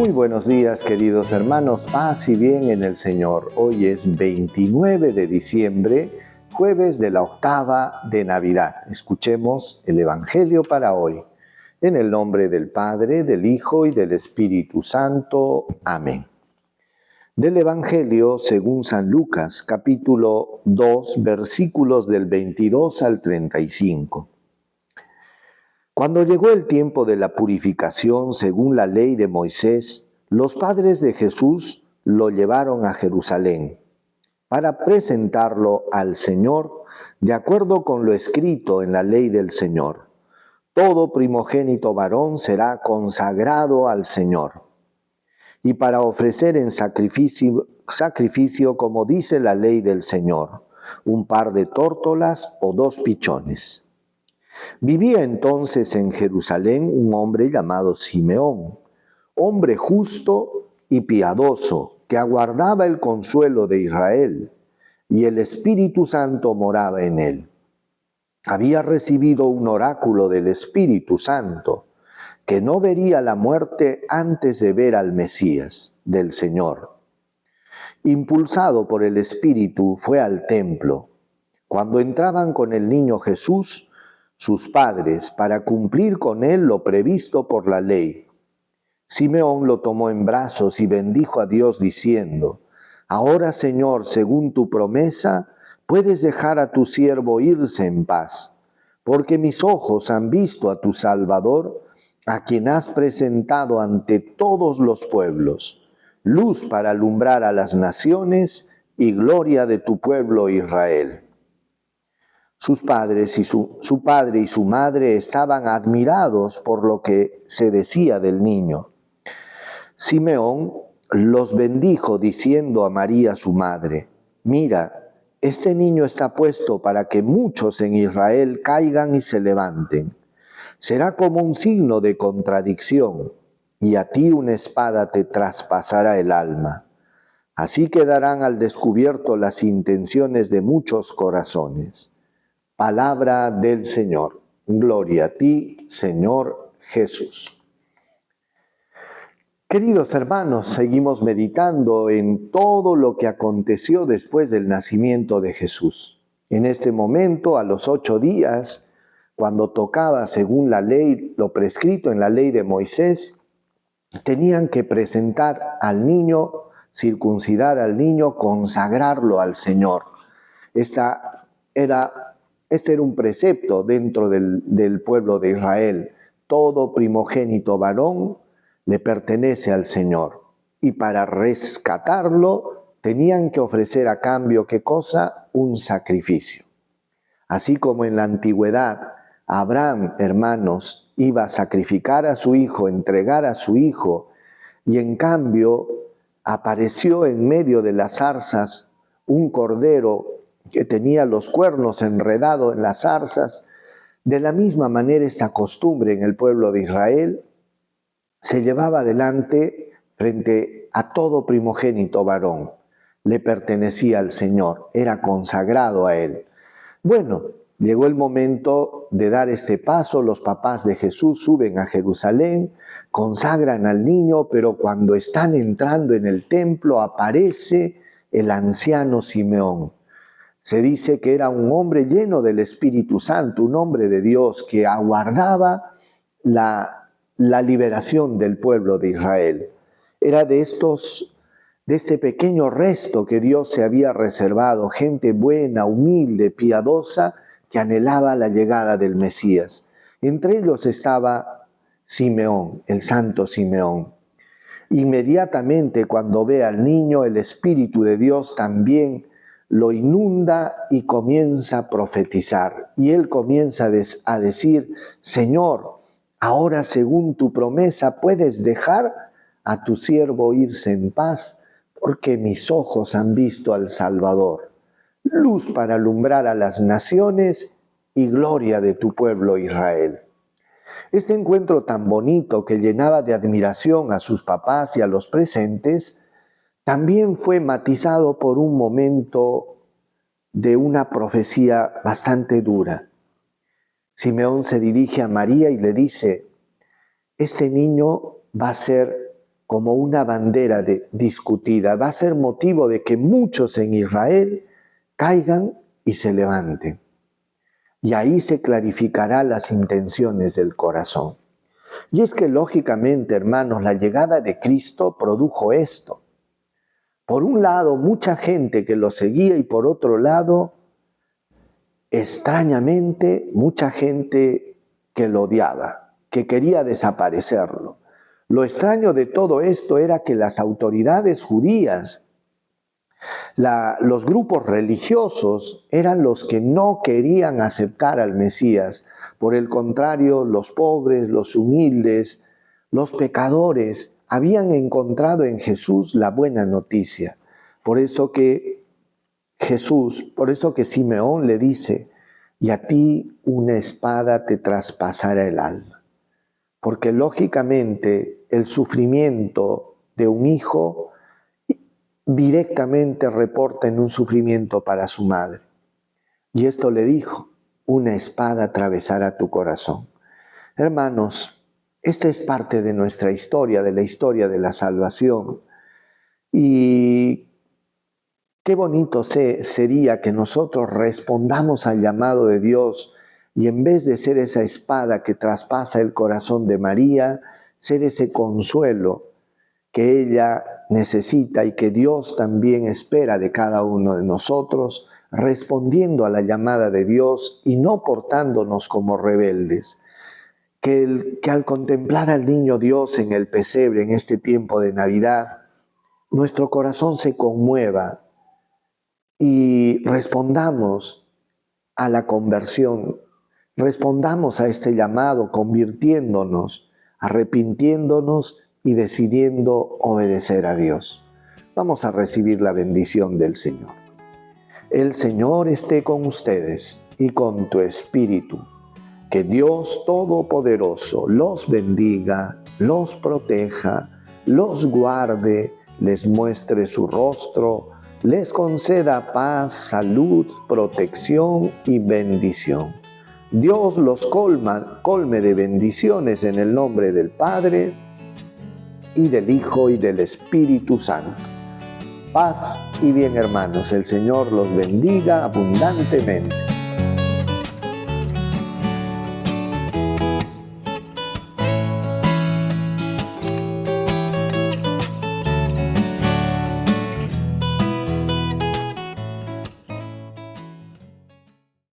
Muy buenos días queridos hermanos, paz y bien en el Señor. Hoy es 29 de diciembre, jueves de la octava de Navidad. Escuchemos el Evangelio para hoy. En el nombre del Padre, del Hijo y del Espíritu Santo. Amén. Del Evangelio según San Lucas, capítulo 2, versículos del 22 al 35. Cuando llegó el tiempo de la purificación según la ley de Moisés, los padres de Jesús lo llevaron a Jerusalén para presentarlo al Señor de acuerdo con lo escrito en la ley del Señor. Todo primogénito varón será consagrado al Señor y para ofrecer en sacrificio, sacrificio como dice la ley del Señor, un par de tórtolas o dos pichones. Vivía entonces en Jerusalén un hombre llamado Simeón, hombre justo y piadoso, que aguardaba el consuelo de Israel, y el Espíritu Santo moraba en él. Había recibido un oráculo del Espíritu Santo, que no vería la muerte antes de ver al Mesías, del Señor. Impulsado por el Espíritu, fue al templo. Cuando entraban con el niño Jesús, sus padres para cumplir con él lo previsto por la ley. Simeón lo tomó en brazos y bendijo a Dios diciendo, Ahora Señor, según tu promesa, puedes dejar a tu siervo irse en paz, porque mis ojos han visto a tu Salvador, a quien has presentado ante todos los pueblos, luz para alumbrar a las naciones y gloria de tu pueblo Israel. Sus padres y su, su padre y su madre estaban admirados por lo que se decía del niño. Simeón los bendijo diciendo a María su madre, mira, este niño está puesto para que muchos en Israel caigan y se levanten. Será como un signo de contradicción, y a ti una espada te traspasará el alma. Así quedarán al descubierto las intenciones de muchos corazones. Palabra del Señor. Gloria a ti, Señor Jesús. Queridos hermanos, seguimos meditando en todo lo que aconteció después del nacimiento de Jesús. En este momento, a los ocho días, cuando tocaba según la ley, lo prescrito en la ley de Moisés, tenían que presentar al niño, circuncidar al niño, consagrarlo al Señor. Esta era este era un precepto dentro del, pueblo de Israel. Todo primogénito varón le pertenece al Señor. Y para rescatarlo tenían que ofrecer a cambio, ¿qué cosa? Un sacrificio. Así como en la antigüedad Abraham, hermanos, iba a sacrificar a su hijo, entregar a su hijo, y en cambio apareció en medio de las zarzas un cordero que tenía los cuernos enredados en las zarzas. De la misma manera esta costumbre en el pueblo de Israel se llevaba adelante frente a todo primogénito varón. Le pertenecía al Señor, era consagrado a Él. Bueno, llegó el momento de dar este paso, los papás de Jesús suben a Jerusalén, consagran al niño, pero cuando están entrando en el templo aparece el anciano Simeón se dice que era un hombre lleno del Espíritu Santo, un hombre de Dios que aguardaba la, liberación del pueblo de Israel. Era de estos de este pequeño resto que Dios se había reservado, gente buena, humilde, piadosa, que anhelaba la llegada del Mesías. Entre ellos estaba Simeón, el santo Simeón. Inmediatamente cuando ve al niño, el Espíritu de Dios también lo inunda y comienza a profetizar. Y él comienza a decir, Señor, ahora según tu promesa puedes dejar a tu siervo irse en paz, porque mis ojos han visto al Salvador, luz para alumbrar a las naciones y gloria de tu pueblo Israel. Este encuentro tan bonito que llenaba de admiración a sus papás y a los presentes, también fue matizado por un momento de una profecía bastante dura. Simeón se dirige a María y le dice, este niño va a ser como una bandera de, discutida, va a ser motivo de que muchos en Israel caigan y se levanten. Y ahí se clarificará las intenciones del corazón. Y es que lógicamente, hermanos, la llegada de Cristo produjo esto. Por un lado, mucha gente que lo seguía y por otro lado, extrañamente, mucha gente que lo odiaba, que quería desaparecerlo. Lo extraño de todo esto era que las autoridades judías, los grupos religiosos eran los que no querían aceptar al Mesías. Por el contrario, los pobres, los humildes, los pecadores habían encontrado en Jesús la buena noticia. Por eso que Jesús, por eso que Simeón le dice, y a ti una espada te traspasará el alma porque lógicamente el sufrimiento de un hijo directamente reporta en un sufrimiento para su madre. Y esto le dijo, una espada atravesará tu corazón. Hermanos, esta es parte de nuestra historia, de la historia de la salvación. Y qué bonito sería que nosotros respondamos al llamado de Dios y en vez de ser esa espada que traspasa el corazón de María, ser ese consuelo que ella necesita y que Dios también espera de cada uno de nosotros, respondiendo a la llamada de Dios y no portándonos como rebeldes. Que, que al contemplar al niño Dios en el pesebre en este tiempo de Navidad, nuestro corazón se conmueva y respondamos a la conversión Respondamos a este llamado convirtiéndonos, arrepintiéndonos y decidiendo obedecer a Dios. Vamos a recibir la bendición del Señor. El Señor esté con ustedes y con tu espíritu. Que Dios Todopoderoso los bendiga, los proteja, los guarde, les muestre su rostro, les conceda paz, salud, protección y bendición. Dios los colma, colme de bendiciones en el nombre del Padre y del Hijo y del Espíritu Santo. Paz y bien hermanos, el Señor los bendiga abundantemente.